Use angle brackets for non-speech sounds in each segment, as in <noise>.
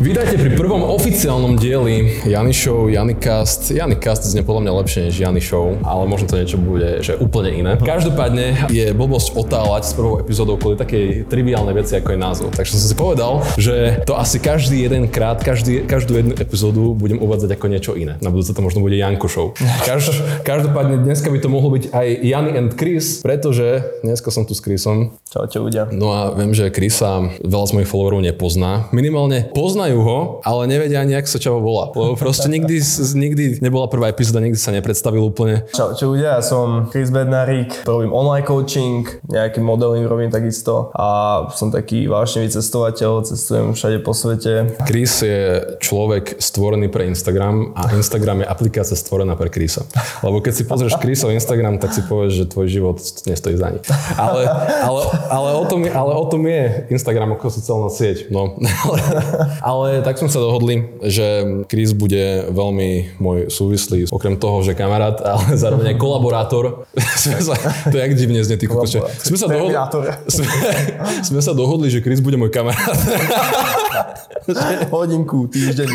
Vítajte pri prvom oficiálnom dieli Jany Show, Janikast. Janikast znie podľa mňa lepšie než Jany Show, ale možno to niečo bude, že úplne iné. Každopádne je blbosť otáľať s prvou epizódou kvôli takej triviálnej veci, ako je názov. Takže som si povedal, že to asi každý jeden krát, každý, každú jednu epizódu budem uvádzať ako niečo iné. Na budúce to možno bude Janko Show. Každ, každopádne dneska by to mohlo byť aj Jany and Chris, pretože dneska som tu s Chrisom. Čaute ľudia. No a viem, že Chrisa veľa z mojich followerov nepozná. Minimálne poznajú ho, ale nevedia ani, jak sa čavo volá. Lebo <laughs> proste nikdy, nikdy nebola prvá epizóda, nikdy sa nepredstavil úplne. Čau, čo ľudia, ja som Chris Bednarik, robím online coaching, nejaký modeling robím takisto a som taký vášnivý cestovateľ, cestujem všade po svete. Chris je človek stvorený pre Instagram a Instagram je aplikácia stvorená pre Chrisa. Lebo keď si pozrieš Chrisov Instagram, tak si povieš, že tvoj život nestojí za nič. Ale, ale, ale, o tom, ale o tom je Instagram ako sociálna sieť. No. <laughs> ale, ale tak sme sa dohodli, že Chris bude veľmi môj súvislý, okrem toho, že kamarát, <laughs> ale zároveň aj kolaborátor. <laughs> sa, to je jak divne znie, ty kokoče. Sme sa, dohodli, <laughs> sme, sme sa dohodli, že Chris bude môj kamarát. Hodinku, týždeň.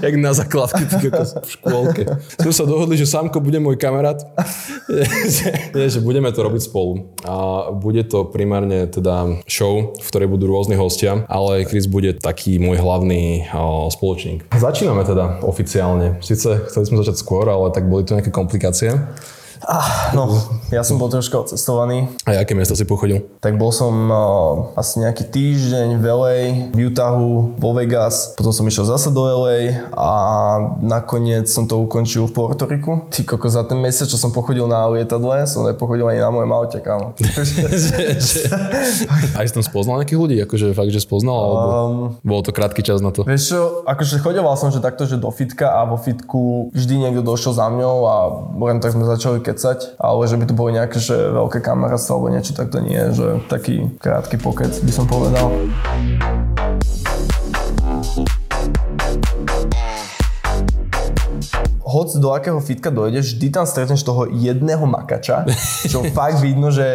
jak na základke, ty kokos, v škôlke. Sme sa dohodli, že Samko bude môj kamarát. Nie, že budeme to robiť spolu. A bude to primárne teda show, v ktorej budú rôzni hostia, ale Chris bude taký môj hlavný spoločník. Začíname teda oficiálne. Sice chceli sme začať skôr, ale tak boli tu nejaké komplikácie. Ah, no, ja som bol troška odcestovaný. A aké miesta si pochodil? Tak bol som uh, asi nejaký týždeň v LA, v Utahu, vo Vegas, potom som išiel zase do LA a nakoniec som to ukončil v Portoriku. Ty koko, za ten mesiac, čo som pochodil na lietadle, som nepochodil ani na mojom aute, kámo. <laughs> Aj si tam spoznal nejakých ľudí? Akože fakt, že spoznal? Alebo um, bol to krátky čas na to? Vieš čo, akože chodoval som, že takto, že do fitka a vo fitku vždy niekto došiel za mňou a len tak sme začali kecať, ale že by to boli nejaké že veľké kamarátstvo alebo niečo, tak to nie že taký krátky pokec by som povedal. hoc do akého fitka dojdeš, vždy tam stretneš toho jedného makača, čo <laughs> fakt vidno, že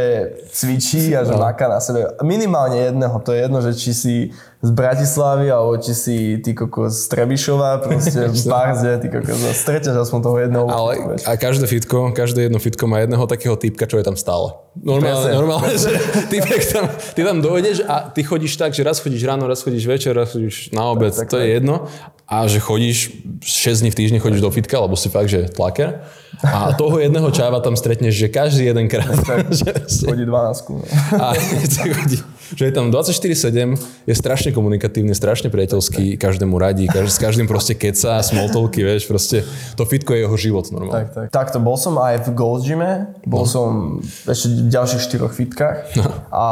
cvičí a že no. maká na sebe. Minimálne jedného, to je jedno, že či si z Bratislavy, alebo či si ty kokos z Trebišova, proste <laughs> v Barze, ty kokos, streťaš aspoň toho jedného. Ale a každé fitko, každé jedno fitko má jedného takého typka, čo je tam stále. Normálne, presne, normálne že ty, tam, ty tam dojdeš a ty chodíš tak, že raz chodíš ráno, raz chodíš večer, raz chodíš na obed, tak, tak, to je jedno. A že chodíš 6 dní v týždni chodíš do fitka, lebo si fakt, že tlaker. A toho jedného čáva tam stretneš, že každý jeden krát. <laughs> <laughs> Tak, chodí 12. No. A chodí že je tam 24-7, je strašne komunikatívny, strašne priateľský, každému radí, každý, s každým proste keca, smoltovky, vieš, proste to fitko je jeho život normálne. Tak, tak. Takto, bol som aj v Gold Gyme, bol no. som ešte v ďalších štyroch fitkách no. a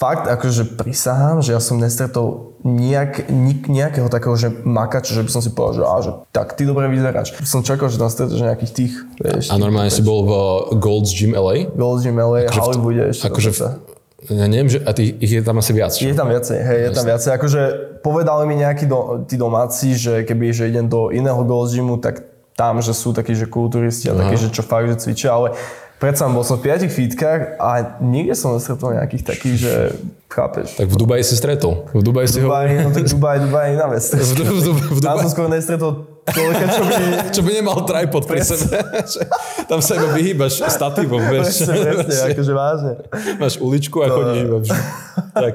fakt akože prisahám, že ja som nestretol nejak, nejakého takého, že makača, že by som si povedal, že, á, že tak ty dobre vyzeráš. Som čakal, že tam stretneš nejakých tých, vieš. A normálne si bol v Gold's Gym LA? Gold's Gym LA, akože Hollywoode ešte. Akože v, ja neviem, že a tých, ich je tam asi viac. Čo? Je tam viacej, hej, je tam viacej. Akože povedali mi nejakí do, tí domáci, že keby že idem do iného Gold's Gymu, tak tam, že sú takí, že kulturisti a takí, že čo fakt, že cvičia, ale predsa bol som v piatich fítkach a nikde som nestretol nejakých takých, že chápeš. Tak v Dubaji si stretol. V Dubaji si ho... no tak Dubaj, Dubaj je iná vec. V, v, v, v Dubaj... Tam som skôr nestretol človeka, čo by... <laughs> čo by nemal tripod pri sebe. Tam sa iba vyhýbaš statívom, vieš. Presne, presne, akože vážne. Máš uličku a to... chodíš iba Tak,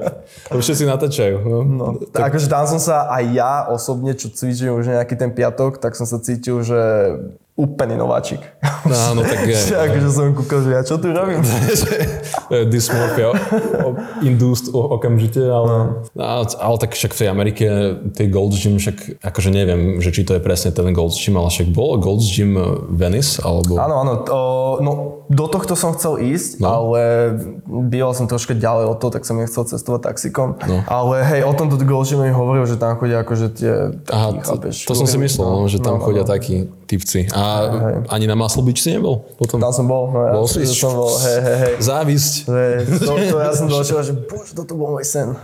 to všetci natáčajú. No. No, tak... Akože tam som sa aj ja osobne, čo cvičím už nejaký ten piatok, tak som sa cítil, že úplný nováčik. No, no tak je. <laughs> akože som kúkal, že ja čo tu robím? <laughs> Dysmorphia induced okamžite, ale, no. ale tak však v tej Amerike, tej Gold's Gym, však akože neviem, že či to je presne ten Gold's Gym, ale však bol Gold's Gym Venice, alebo... Áno, áno, to, no do tohto som chcel ísť, no. ale býval som troška ďalej od toho, tak som nechcel cestovať taxikom. No. Ale hej, o tomto Gold's Gym mi hovoril, že tam chodia akože tie takí, Aha, chápeš, to, to som si myslel, no, že tam no, chodia no. takí typci. A ani na Beach si nebol? Potom? Tam som bol, no ja Bol si? som bol, hej, hej, hej. Závisť. Hej, To, to ja som <laughs> došiel, že bože, toto bol môj sen.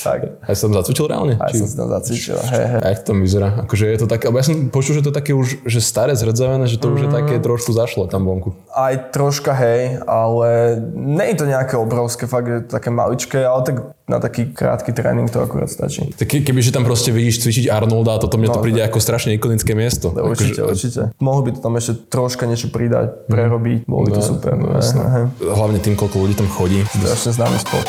Tak, Aj som zacvičil reálne? aj som si tam zacvičil, hej, hej. Jak to vyzerá? Akože je to také, ja som počul, že to také už, že staré zrdzavené, že to už je také trošku zašlo tam vonku. Aj troška hej, ale nie je to nejaké obrovské, fakt je to také maličké, ale tak na taký krátky tréning to akurát stačí. Tak ke- kebyže tam proste vidíš cvičiť Arnolda, toto mne to No, príde ako strašne ikonické miesto. Určite, Akože- určite. Mohol by to tam ešte troška niečo pridať, prerobiť, bolo by to No, super. no, jasné. Hlavne tým, koľko ľudí tam chodí. Strašne známy sport.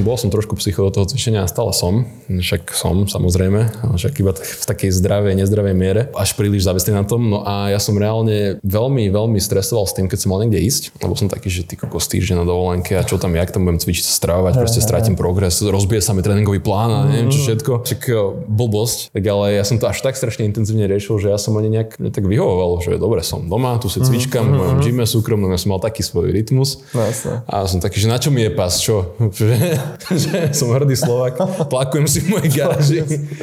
Bol som trošku psycho do toho cvičenia a stále som. Však som, samozrejme. Však iba v takej zdravej, nezdravej miere. Až príliš závislý na tom. No a ja som reálne veľmi, veľmi stresoval s tým, keď som mal niekde ísť. Lebo som taký, že ty kokos týždeň na dovolenke a čo tam, jak tam budem cvičiť, stravovať, proste strátim progres, rozbije sa mi tréningový plán a neviem čo všetko. Však jo, blbosť. Tak ale ja som to až tak strašne intenzívne riešil, že ja som ani nejak tak vyhovoval, že dobre, som doma, tu si cvičkam, v mojom gyme súkromnom, ja som mal taký svoj rytmus. No. A som taký, že na čo mi je pas, čo? <laughs> <laughs> Že, som hrdý Slovak, plakujem si v mojej garáži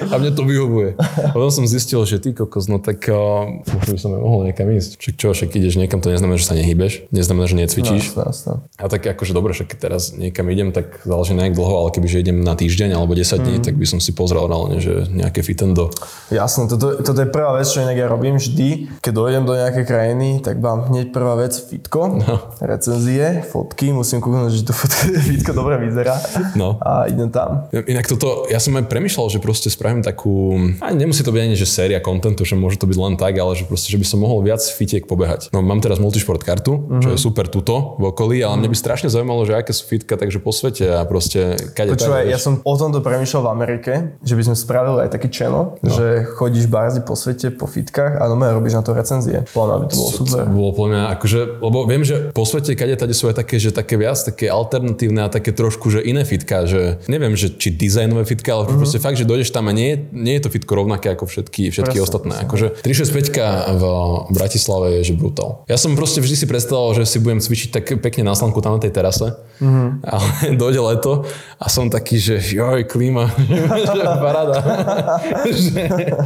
a mne to vyhovuje. Potom som zistil, že ty kokos, no tak uh, by som aj mohol niekam ísť. Však čo, však ideš niekam, to neznamená, že sa nehýbeš, neznamená, že necvičíš. Jasné, jasné. A tak akože dobre, však keď teraz niekam idem, tak záleží nejak dlho, ale kebyže idem na týždeň alebo 10 dní, tak by som si pozrel reálne, že nejaké fitendo. Jasné, toto, toto je prvá vec, čo inak ja robím vždy. Keď dojdem do nejakej krajiny, tak mám hneď prvá vec fitko, No. recenzie, fotky, musím kúknúť, že to fotko, <laughs> fitko dobre vyzerá No. a idem tam. Inak toto, ja som aj premyšľal, že proste spravím takú, a nemusí to byť ani, že séria kontentu, že môže to byť len tak, ale že proste, že by som mohol viac fitiek pobehať. No mám teraz multisport kartu, Mhm. čo je super tuto v okolí, ale mňa by strašne zaujímalo, že aké sú fitka takže po svete a proste kade Počúvaj, ja som o tomto premýšľal v Amerike, že by sme spravili aj taký channel, no. že chodíš barzi po svete, po fitkách a no robíš na to recenzie. Plánu, aby to bolo super. bolo podľa mňa, akože, lebo viem, že po svete, kade sú aj také, že také viac, také alternatívne a také trošku, že iné fitka, že neviem, že či dizajnové fitka, ale mm-hmm. proste fakt, že dojdeš tam a nie, nie je to fitko rovnaké ako všetky, všetky Presne, ostatné. Akože 365 v Bratislave je že brutál. Ja som proste vždy si predstavoval, že si budem cvičiť tak pekne na slnku tam na tej terase, mm-hmm. ale <laughs> dojde leto a som taký, že joj, klíma, <laughs> že paráda. <laughs> že,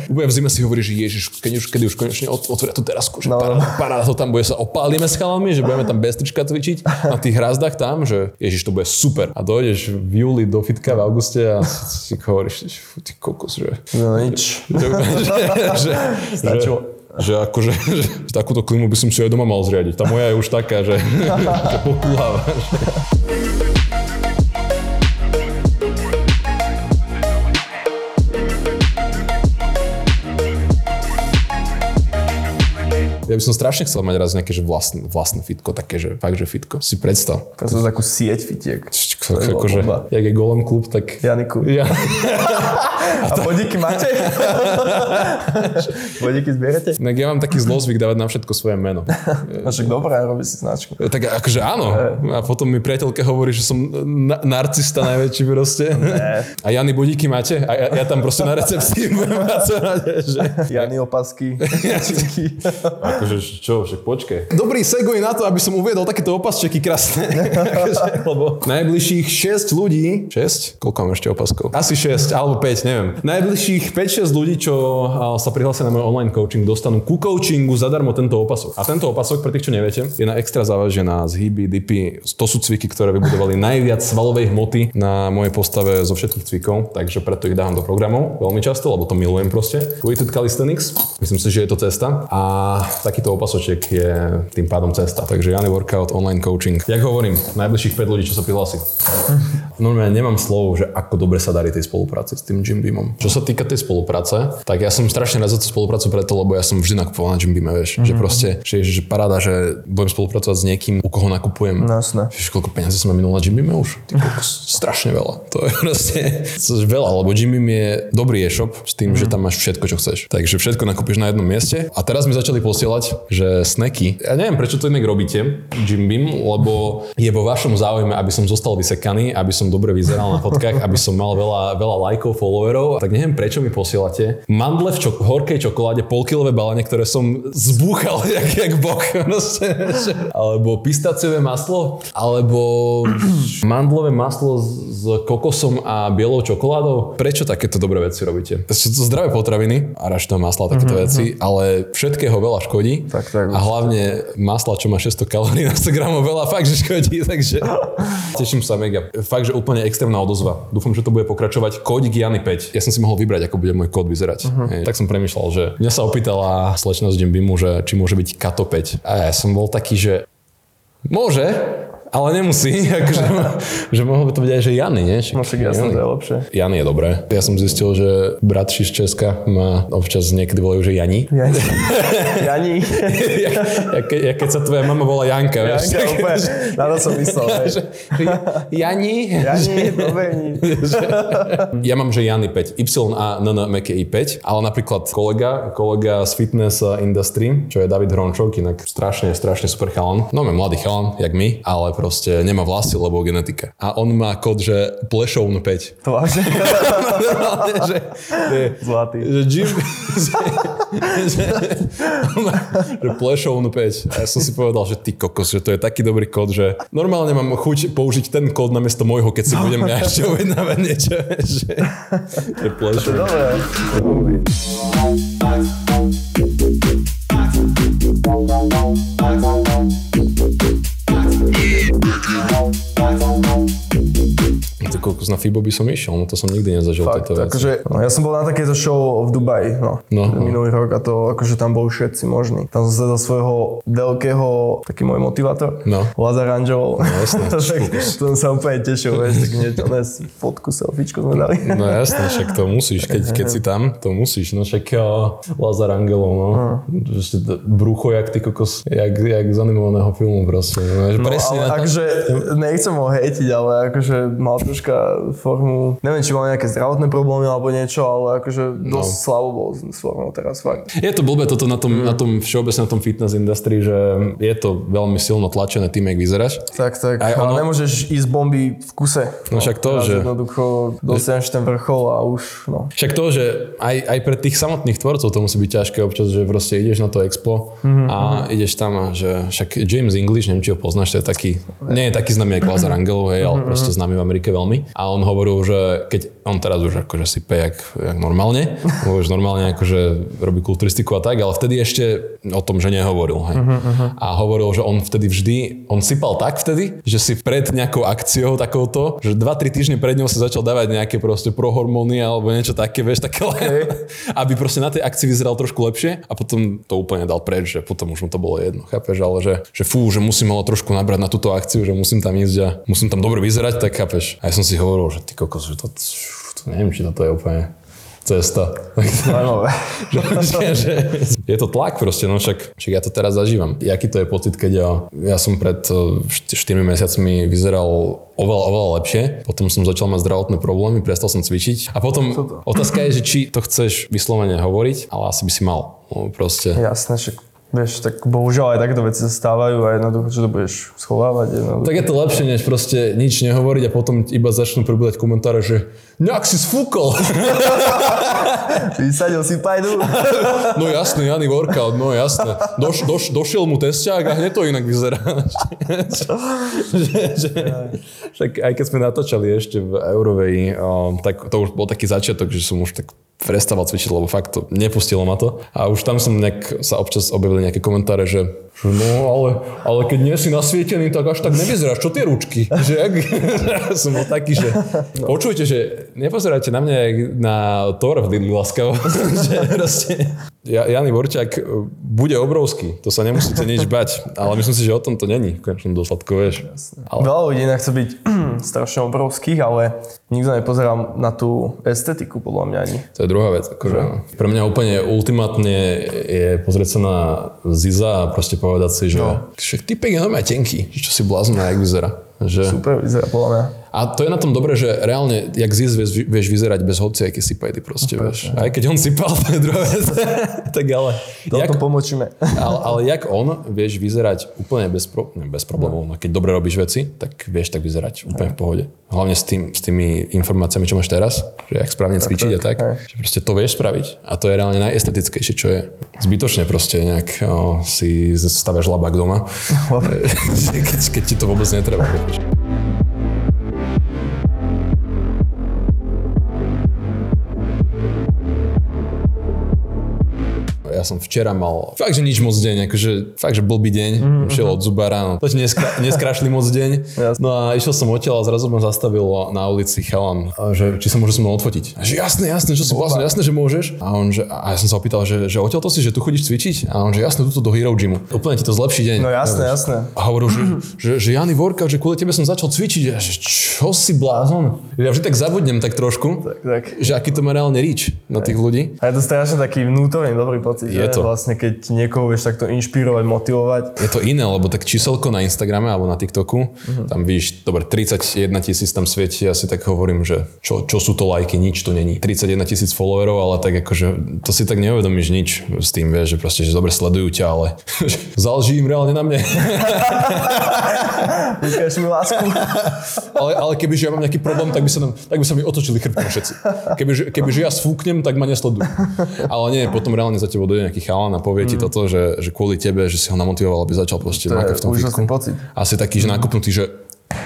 budem v zime si hovorí, že ježiš, keď už, kedy už konečne ot- otvoria tú terasku, že No. paráda, paráda, to tam bude sa opálime s chalami, že budeme tam bez trička cvičiť na tých hrazdách tam, že ježiš, to bude super. A dojdeš v júli do fitka v auguste a si hovoríš, že ty kokos, že... No nič. že, že, že, Stačilo. že akože že takúto klimu by som si aj doma mal zriadiť. Tá moja je už taká, že, že pokulháva. Ja by som strašne chcel mať raz nejaké že vlastné, vlastné fitko, také, že fakt, že fitko. Si predstav. To je takú sieť fitiek. Akože, jak je golem klub, tak... Janiku. Ja, <laughs> <laughs> A bodíky máte? <laughs> bodíky zbierate? tak ja mám taký zlozvyk dávať na všetko svoje meno. No však dobré, robí si značku. Tak akože áno. A potom mi priateľka hovorí, že som na- narcista najväčší proste. A Jany Budíky máte? A ja, ja tam proste na recepcii budem pracovať. Že... Jany opasky. Akože čo, však počkaj. Dobrý segway na to, aby som uviedol takéto opasčeky krásne. <laughs> Akože, Lebo najbližších 6 ľudí, 6? Koľko mám ešte opaskov? Asi 6 alebo 5, neviem. Najbližších 5-6 ľudí, čo sa prihlásia na môj online coaching, dostanú ku coachingu zadarmo tento opasok. A tento opasok, pre tých, čo neviete, je na extra závaže na zhyby, dipy. To sú cviky, ktoré vybudovali najviac svalovej hmoty na mojej postave zo všetkých cvikov, takže preto ich dávam do programov veľmi často, lebo to milujem proste. Weighted Calisthenics, myslím si, že je to cesta. A takýto opasoček je tým pádom cesta. Takže Jany Workout, online coaching. Jak hovorím, najbližších 5 ľudí, čo sa prihlási. Normálne nemám slov, že ako dobre sa darí tej spolupráci s tým Jim Beamom. Čo sa týka tej spolupráce, tak ja som strašne rád za tú spoluprácu preto, lebo ja som vždy nakupoval na Jim Beame, vieš. Mm-hmm. Že proste, že, že paráda, že budem spolupracovať s niekým, u koho nakupujem. No jasné. Vieš, koľko peniazí som minul na Jim Beame už? Ty kokos, <laughs> strašne veľa. To je proste to je veľa, lebo Jim Beam je dobrý e-shop s tým, mm. že tam máš všetko, čo chceš. Takže všetko nakúpiš na jednom mieste. A teraz mi začali posielať, že snacky. Ja neviem, prečo to inak robíte, Jim Beam, lebo je vo vašom záujme, aby som zostal vysekaný, aby som dobre vyzeral na fotkách, aby som mal veľa, veľa lajkov, followerov. Tak neviem, prečo mi posielate mandle v čok- horkej čokoláde, polkilové balenie, ktoré som zbúchal <laughs> jak, jak bok. alebo pistáciové maslo, alebo <clears throat> mandlové maslo s, s kokosom a bielou čokoládou. Prečo takéto dobré veci robíte? To sú zdravé potraviny, arašné masla, takéto mm-hmm. veci, ale všetkého veľa škodí. Tak, tak, a hlavne masla, čo má 600 kalórií na 100 gramov, veľa fakt, že škodí, takže <laughs> teším sa mega. Fakt, že úplne extrémna odozva. Dúfam, že to bude pokračovať. Kódik Jany 5. Ja som si mohol vybrať, ako bude môj kód vyzerať. Uh-huh. Tak som premyšľal, že mňa sa opýtala slečna z Jimbimu, že či môže byť Kato 5. A ja som bol taký, že môže, ale nemusí, <laughs> akože, <laughs> že mohol by to byť aj, že Jany, nie? Však jasné, to je lepšie. Jany je dobré. Ja som zistil, že bratši z Česka ma občas niekedy volajú, že Jani. Jani. <laughs> Jani. ja, ja, ke, ja, keď sa tvoja mama volá Janka, vieš. Janka, úplne, na to som myslel. že, že, Jani. Jani, ja mám, že Jany 5. Y a N N M K I 5, ale napríklad kolega, kolega z fitness industry, čo je David Hrončok, inak strašne, strašne super chalan. No, mladý chalan, jak my, ale proste nemá vlasy, lebo genetika. A on má kód, že Plešovn 5. To vážne? <laughs> Že, že, Zlatý. Že Jim... <laughs> Že, že, má, že 5. A ja som si povedal, že ty kokos, že to je taký dobrý kód, že normálne mám chuť použiť ten kód namiesto môjho, keď si budem ja ešte ujednávať niečo. Že, že, že Plešovn 5. na FIBO by som išiel, no to som nikdy nezažil Fakt, tieto veci. akože, no, ja som bol na takéto show v Dubaji, no, No, no. minulý rok a to akože tam boli všetci možní. Tam som sa do svojho veľkého, taký môj motivátor, No. Lazar Angelov. No, jasné. <laughs> tak to som sa úplne tešil, vieš, tak niečo, ne, fotku, selfiečko sme dali. <laughs> No jasné, však to musíš, keď, keď si tam, to musíš. No však uh, Lazar Angelov, no. Ešte to brucho, jak ty kokos, jak, jak z animovaného filmu proste. No, No presne ale akože, nechcem ho hejtiť, ale akože mal troška formu, neviem, či mal nejaké zdravotné problémy alebo niečo, ale akože dosť No. slabo bol s formou teraz, fakt. Je to blbé toto na Mm. tom, na tom všeobecne na tom fitness industrii, že je to veľmi silno tlačené tým, jak vyzeráš. Tak, tak, Aj ale ono- nemôžeš ísť bomby v kuse. No však to, že- Jednoducho dosiahneš ten vrchol a už, no. Však to, že aj, aj pre tých samotných tvorcov to musí byť ťažké občas, že proste ideš na to expo Mhm, a ideš tam a že však James English, neviem, či ho poznáš, to je taký, nie je taký známy ako Lazar Angelov, hej, Mhm, ale proste známy v Amerike veľmi. A on hovoril, že keď on teraz už akože si jak, jak normálne, <laughs> už normálne akože robí kulturistiku a tak, ale vtedy ešte o tom, že nehovoril. Hej. Mhm, A hovoril, že on vtedy vždy, on sypal tak vtedy, že si pred nejakou akciou takouto, že 2-3 týždne pred ňou si začal dávať nejaké proste prohormóny alebo niečo také, vieš, také len, <laughs> aby proste na tej akcii vyzeral trošku lepšie a potom to úplne dal preč, že potom už mu to bolo jedno, chápeš, ale že, že fú, že musím ale trošku nabrať na túto akciu, že musím tam ísť a musím tam dobre vyzerať, tak chápeš. A ja som si hovoril, že ty kokos, že to, to neviem, či toto je úplne cesta. <laughs> Že, že, že, je to tlak proste, no však, však ja to teraz zažívam. Jaký to je pocit, keď ja, ja som pred 4 mesiacmi vyzeral oveľa, oveľa lepšie, potom som začal mať zdravotné problémy, prestal som cvičiť a potom otázka je, že či to chceš vyslovene hovoriť, ale asi by si mal. No, proste. Jasné, však Vieš, tak bohužiaľ aj takéto veci sa stávajú a jednoducho, čo to budeš schovávať. Jednoducho. Tak je to lepšie, než proste nič nehovoriť a potom iba začnú pribúdať komentáre, že nejak si sfúkol. Vysadil si pajdu. No jasné, Jany workout, no jasné. Doš, doš, došiel mu tesťák a hneď to inak vyzerá. že, že, však aj keď sme natáčali ešte v Eurovej, um, tak to už bol taký začiatok, že som už tak prestával cvičiť, lebo fakt to nepustilo ma to. A už tam som nejak sa občas objavili nejaké komentáre, že, no ale, ale keď nie si nasvietený, tak až tak nevyzeráš. Čo tie ručky? <laughs> Že jak? <laughs> som bol taký, že počujte, že nepozerajte na mňa jak na Thor v láskavo. <laughs> že proste, ja, Jany Borčák e, bude obrovský, to sa nemusíte nič bať, ale myslím si, že o tom to není v konečnom dôsledku, vieš. Ale, Veľa ľudí inak chce byť <clears throat> strašne obrovských, ale nikto nepozerá na tú estetiku, podľa mňa ani. to je druhá vec. Akože, pre mňa úplne ultimátne je pozrieť sa na Ziza a proste povedať si, že no. však typek je normálne tenký, že čo si blázon, jak vyzerá. Že, Super vyzerá, podľa mňa. A to je na tom dobre, že reálne, jak zís vieš, vieš vyzerať bez hoci, aké sypajdy proste, No, vieš. Aj keď on sypal, to je druhá vec. <laughs> tak ale... Toto jak, pomočíme. <laughs> ale, ale jak on vieš vyzerať úplne bez, pro, ne, bez problémov. No, keď dobre robíš veci, tak vieš tak vyzerať úplne v pohode. Hlavne s, tým, s tými informáciami, čo máš teraz, že jak správne cvičiť a tak. Že proste to vieš spraviť. A to je reálne najestetickejšie, čo je. Zbytočne proste nejak o, si staviaš labák doma. <laughs> keď, keď ti to vôbec netreba. vieš. Ja som včera mal fakt, že nič moc deň, akože fakt, že blbý deň, mm-hmm. šiel od zubára, no to neskra, neskrašli moc deň. No a išiel som odtiaľ a zrazu ma zastavil na ulici chalan, že či sa môže so mnou odfotiť. A že jasné, jasné, že si vlastne jasné, že môžeš. A on, že, a ja som sa opýtal, že, že odtiaľ to si, že tu chodíš cvičiť? A on, že jasné, tuto do Hero Gymu. Úplne ti to zlepší deň. No jasné, jasné. A hovoril, že, že, že Jany Vorka, že kvôli tebe som začal cvičiť. A že čo si blázon? Ja vždy tak zabudnem tak trošku, Tak, tak. že aký to má reálne reach na tých ľudí. A je to strašne taký vnútorný dobrý pocit, Je to. vlastne keď niekoho vieš takto inšpirovať, motivovať. Je to iné, lebo tak číselko na Instagrame alebo na TikToku, Mhm. tam vidíš, dobre, 31 tisíc tam svieti, ja si tak hovorím, že čo, čo sú to lajky, nič to není. 31 tisíc followerov, ale tak akože, to si tak neuvedomíš nič s tým, vieš, že proste, že dobre sledujú ťa, ale <laughs> záleží im reálne na mne. <laughs> Ukáž mi lásku. ale, ale keby že ja mám nejaký problém, tak by sa, nám, tak by sa mi otočili chrbtom všetci. Keby, že, keby že ja sfúknem, tak ma nesledujú. Ale nie, potom reálne za tebou dojde nejaký chalan a povie ti toto, že, že kvôli tebe, že si ho namotivoval, aby začal proste To makať v tom fitku. pocit. Asi taký, že nakopnutý, že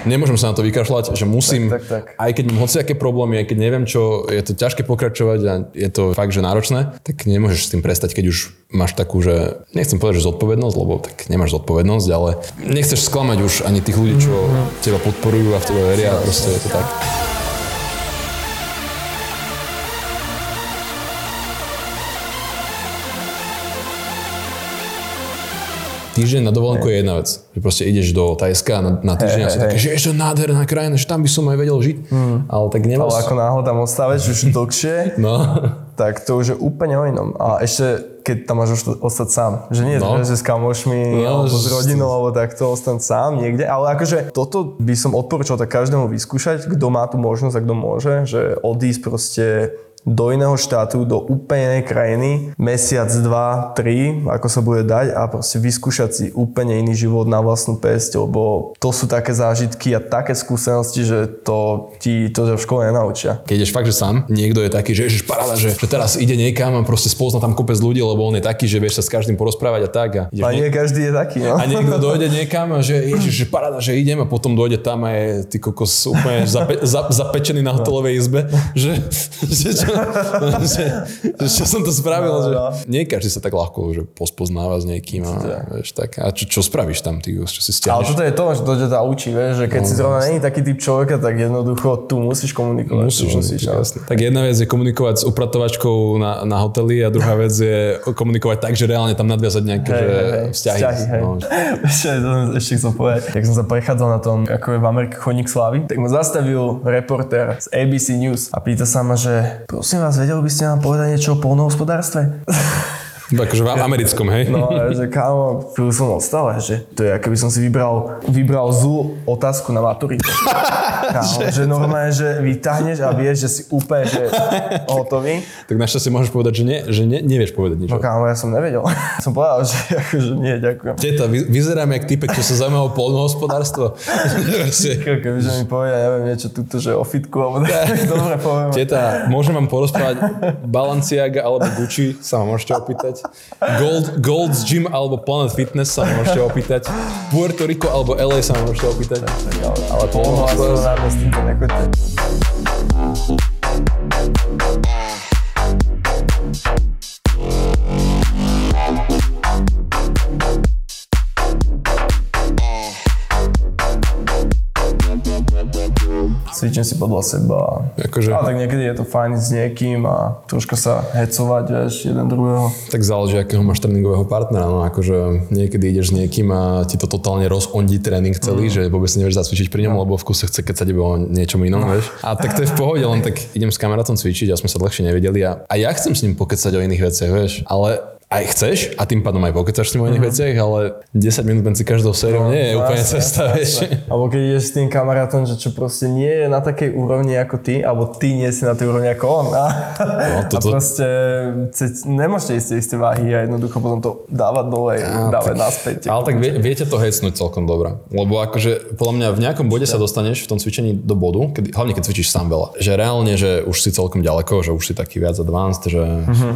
nemôžem sa na to vykašľať, že musím, Tak, tak, tak. aj keď mám hociaké problémy, aj keď neviem čo, je to ťažké pokračovať a je to fakt, že náročné, tak nemôžeš s tým prestať, keď už máš takú, že nechcem povedať, že zodpovednosť, lebo tak nemáš zodpovednosť, ale nechceš sklamať už ani tých ľudí, čo teba podporujú a v teba veria, proste je to tak. Týždeň na dovolenku je jedna vec. Že proste ideš do Tajska na, na týždeň a si hej, také, že je to nádherná krajina, že tam by som aj vedel žiť. Ale tak Ale nemáš... ako náhle tam ostáveš už <laughs> dlhšie, No, tak to už je úplne o inom. A ešte, keď tam máš osta- ostať sám. Že nie, No. že s kamošmi, No, alebo s rodinou, alebo takto ostať sám niekde. Ale akože toto by som odporúčal tak každému vyskúšať, kto má tú možnosť a kto môže, že odísť proste do iného štátu, do úplne inej krajiny, mesiac, dva, tri, ako sa bude dať a proste vyskúšať si úplne iný život na vlastnú pesť, lebo to sú také zážitky a také skúsenosti, že to ti to v škole nenaučia. keď ideš fakt, že sám, niekto je taký, že ježiš, paráda, že, že teraz ide niekam a proste spozna tam kopec ľudí, lebo on je taký, že vieš sa s každým porozprávať a tak. A, A nie- nie každý je taký, no. a niekto <laughs> dojde niekam že ježiš, že paráda, že idem a potom dojde tam a je ty kokos úplne zape, za, zapečený na hotelovej izbe, že, <laughs> že, čo, <laughs> že, že čo som to spravil, No, že no. nie každý sa tak ľahko že pospoznáva s niekým a, vieš, tak, a čo, čo spravíš tam, ty, čo si Ale stiahneš? toto je to, že to ťa učí, vieš, že keď si zrovna není taký typ človeka, tak jednoducho tu musíš komunikovať. Musíš, musíš, no. jasne. Tak jedna vec je komunikovať s upratovačkou na, na hoteli a druhá vec je komunikovať tak, že reálne tam nadviazať nejaké Hej, že hej. vzťahy. Vzťahy, hej. No. <laughs> Ešte, chcel povedať. Jak som sa prechádzal na tom, ako je v Amerike chodník slavy, tak ma zastavil reportér z ABC News a pýta sa ma, že prosím vás, vedeli by ste nám povedať niečo o polnohospodárstve? <laughs> Akože v americkom, hej? No že kámo, chvíľu som ostal, že to je ako by som si vybral, vybral zlú otázku na maturitu. <laughs> Kámo, že normálne, že vytáhneš a vieš, že si úplne že hotový. Tak našťastie môžeš povedať, že, nie, že ne, nevieš povedať nič. No kámo, ja som nevedel. <laughs> som povedal, že akože nie, ďakujem. Teta, vy, vyzerám jak typek, čo sa zaujíma o polnohospodárstvo. Kebyže mi povie, ja neviem, niečo tuto, že o fitku, alebo <laughs> dobre poviem. Teta, môžem vám porozprávať Balenciaga alebo Gucci, sa ma môžete opýtať. Gold, Gold's Gym alebo Planet Fitness sa môžete opýtať. Puerto Rico alebo LA sa môžete opýtať. Ale, ale polnohospodárstvo s týmto nechoďte. Cvičím si podľa seba. Akože, Ale tak niekedy je to fajn s niekým a troška sa hecovať, vieš, jeden druhého. tak záleží, akého máš tréningového partnera. No akože niekedy ideš s niekým a ti to totálne rozondí tréning celý, Mm. že vôbec nevieš zacvičiť pri ňom, No. lebo v kuse chce kecať iba o niečom inom, vieš. A tak to je v pohode, len tak idem s kamarátom cvičiť a sme sa dlhšie nevedeli a, a ja chcem s ním pokecať o iných veciach, vieš. Ale aj chceš a tým pádom aj pokecáš s tým o iných veciach, ale 10 minút medzi každou sériou nie je úplne jasne, cesta, vieš. Alebo keď ideš s tým kamarátom, že čo proste nie je na takej úrovni ako ty, alebo ty nie si na tej úrovni ako on. A, No, a toto- proste ce- nemôžete ísť isté váhy a jednoducho potom to dávať dole, dávať naspäť. Ale tak vie, viete to hecnúť celkom dobre. Lebo akože podľa mňa v nejakom bode sa dostaneš v tom cvičení do bodu, kedy, hlavne keď cvičíš sám veľa. Že reálne, že už si celkom ďaleko, že už si taký viac advanced, že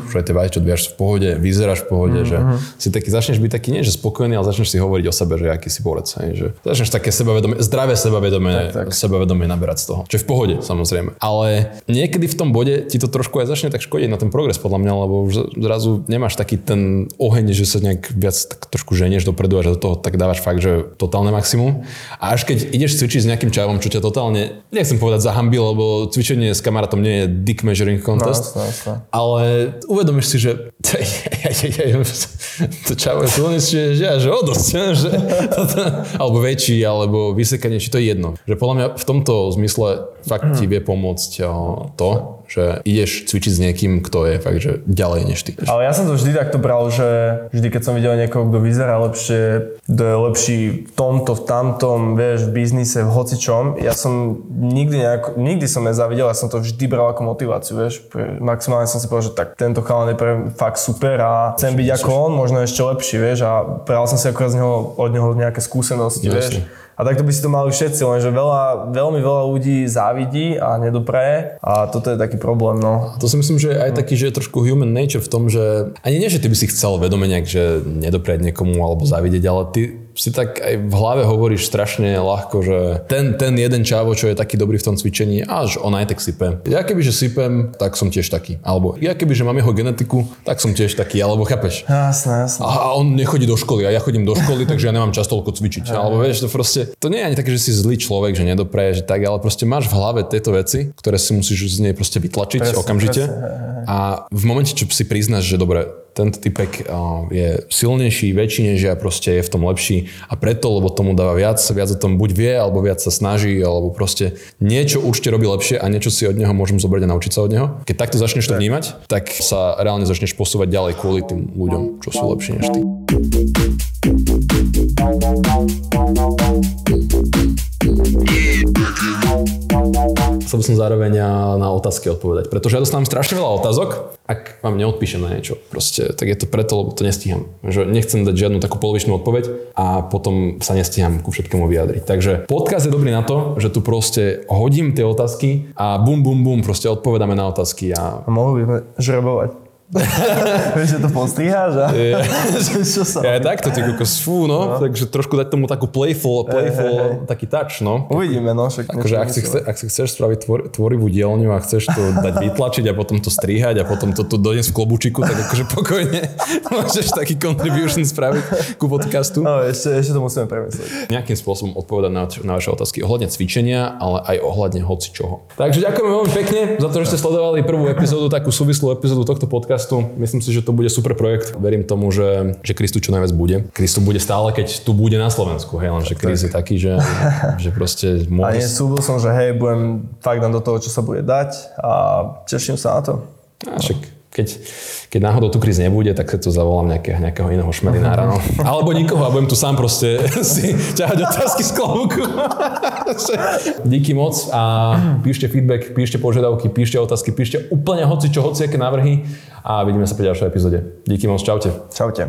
už aj tie vajíčko dvíjaš v pohode, vyzeráš v pohode, uh-huh. že si taký, začneš byť taký nie, že spokojný, ale začneš si hovoriť o sebe, že aký si borec. Hej, že začneš také sebavedomie, zdravé sebavedomie, Tak, tak. sebavedomie naberať z toho. Čo je v pohode, samozrejme. Ale niekedy v tom bode ti to trošku aj začne tak škodiť na ten progres, podľa mňa, lebo už zrazu nemáš taký ten oheň, že sa nejak viac tak trošku ženieš dopredu a že do toho tak dávaš fakt, že totálne maximum. A až keď ideš cvičiť s nejakým čavom, čo ťa totálne, nechcem povedať zahambil, lebo cvičenie s kamarátom nie je dick measuring contest, No, jasné, jasné. ale uvedomíš si, že <laughs> to čavo je silnejšie, že až o dosť, <laughs> že, alebo väčší, alebo vysekanejší, to je jedno. Že podľa mňa v tomto zmysle fakt ti vie pomôcť to, že ideš cvičiť s niekým, kto je fakt, že ďalej než ty. Ale ja som to vždy takto bral, že vždy keď som videl niekoho, kto vyzerá lepšie, kto je lepší v tomto, v tamtom, vieš, v biznise, v hocičom, ja som nikdy nejako, nikdy som nezavidel, ja som to vždy bral ako motiváciu, vieš. Maximálne som si povedal, že tak tento chalan je pre fakt super a chcem byť ako on, možno ešte lepší, vieš, a bral som si akorát z neho, od neho nejaké skúsenosti, Jasne. A takto by si to mali všetci, lenže veľa, veľmi veľa ľudí závidí a nedopraje a toto je taký problém, no. To si myslím, že aj taký, že je trošku human nature v tom, že ani nie, že ty by si chcel vedome nejak, že nedopriať niekomu alebo závidieť, ale ty si tak aj v hlave hovoríš strašne ľahko, že ten, ten jeden čávo, čo je taký dobrý v tom cvičení, až on aj tak sype. Ja keby, že sypem, tak som tiež taký. Alebo ja keby, že mám jeho genetiku, tak som tiež taký, alebo chápeš. Jasné, jasné. A on nechodí do školy a ja chodím do školy, takže ja nemám čas toľko cvičiť. Alebo vieš, to proste, to nie je ani také, že si zlý človek, že nedopraje, že tak, ale proste máš v hlave tieto veci, ktoré si musíš z nej proste vytlačiť Presne, okamžite. presne, A v momente, čo si priznáš, že dobre, tento typek je silnejší, väčší než ja, proste je v tom lepší a preto, lebo tomu dáva viac, viac o tom buď vie, alebo viac sa snaží, alebo proste niečo určite robí lepšie a niečo si od neho môžem zobrať a naučiť sa od neho. Keď takto začneš to vnímať, tak sa reálne začneš posúvať ďalej kvôli tým ľuďom, čo sú lepší než ty. Chcel by som zároveň na otázky odpovedať, pretože ja dostávam strašne veľa otázok, ak vám neodpíšem na niečo, proste, tak je to preto, lebo to nestíham. Že nechcem dať žiadnu takú polovičnú odpoveď a potom sa nestíham ku všetkému vyjadriť. Takže podcast je dobrý na to, že tu proste hodím tie otázky a bum, bum, bum, proste odpovedáme na otázky a A mohli by sme žrebovať. <laughs> Vieš, že to postriháš a... <laughs> že čo sa... ja aj takto, ty kokos, fú, no, takže trošku dať tomu takú playful, playful, taký touch, no. Uvidíme, no, však Akože ak si, chce, ak si chceš spraviť tvor, tvorivú dielňu a chceš to dať vytlačiť a potom to strihať a potom to tu doniesť v klobučiku, tak akože pokojne <laughs> môžeš taký contribution spraviť ku podcastu. No, ešte, ešte to musíme premyslieť. Nejakým spôsobom odpovedať na, na vaše otázky ohľadne cvičenia, ale aj ohľadne hoci čoho. Takže ďakujeme veľmi pekne za to, že ste sledovali prvú epizódu, takú súvislú epizódu tohto podcastu. Myslím si, že to bude super projekt. Verím tomu, že, že Kristu čo najviac bude. Kristu bude stále, keď tu bude na Slovensku. Hej, lenže Kris je taký, že, <laughs> že proste A môže... nie, súbil som, že hej, budem fakt dám do toho, čo sa bude dať a teším sa na to. A však keď, keď náhodou tu kríz nebude, tak sa tu zavolám nejakého, nejakého iného šmelinára. No. <laughs> Alebo nikoho a budem tu sám proste <laughs> si ťahať otázky z klobúku. <laughs> Díky moc a píšte feedback, píšte požiadavky, píšte otázky, píšte úplne hoci čo, hoci aké návrhy a vidíme sa pri ďalšej epizóde. Díky moc, čaute. Čaute.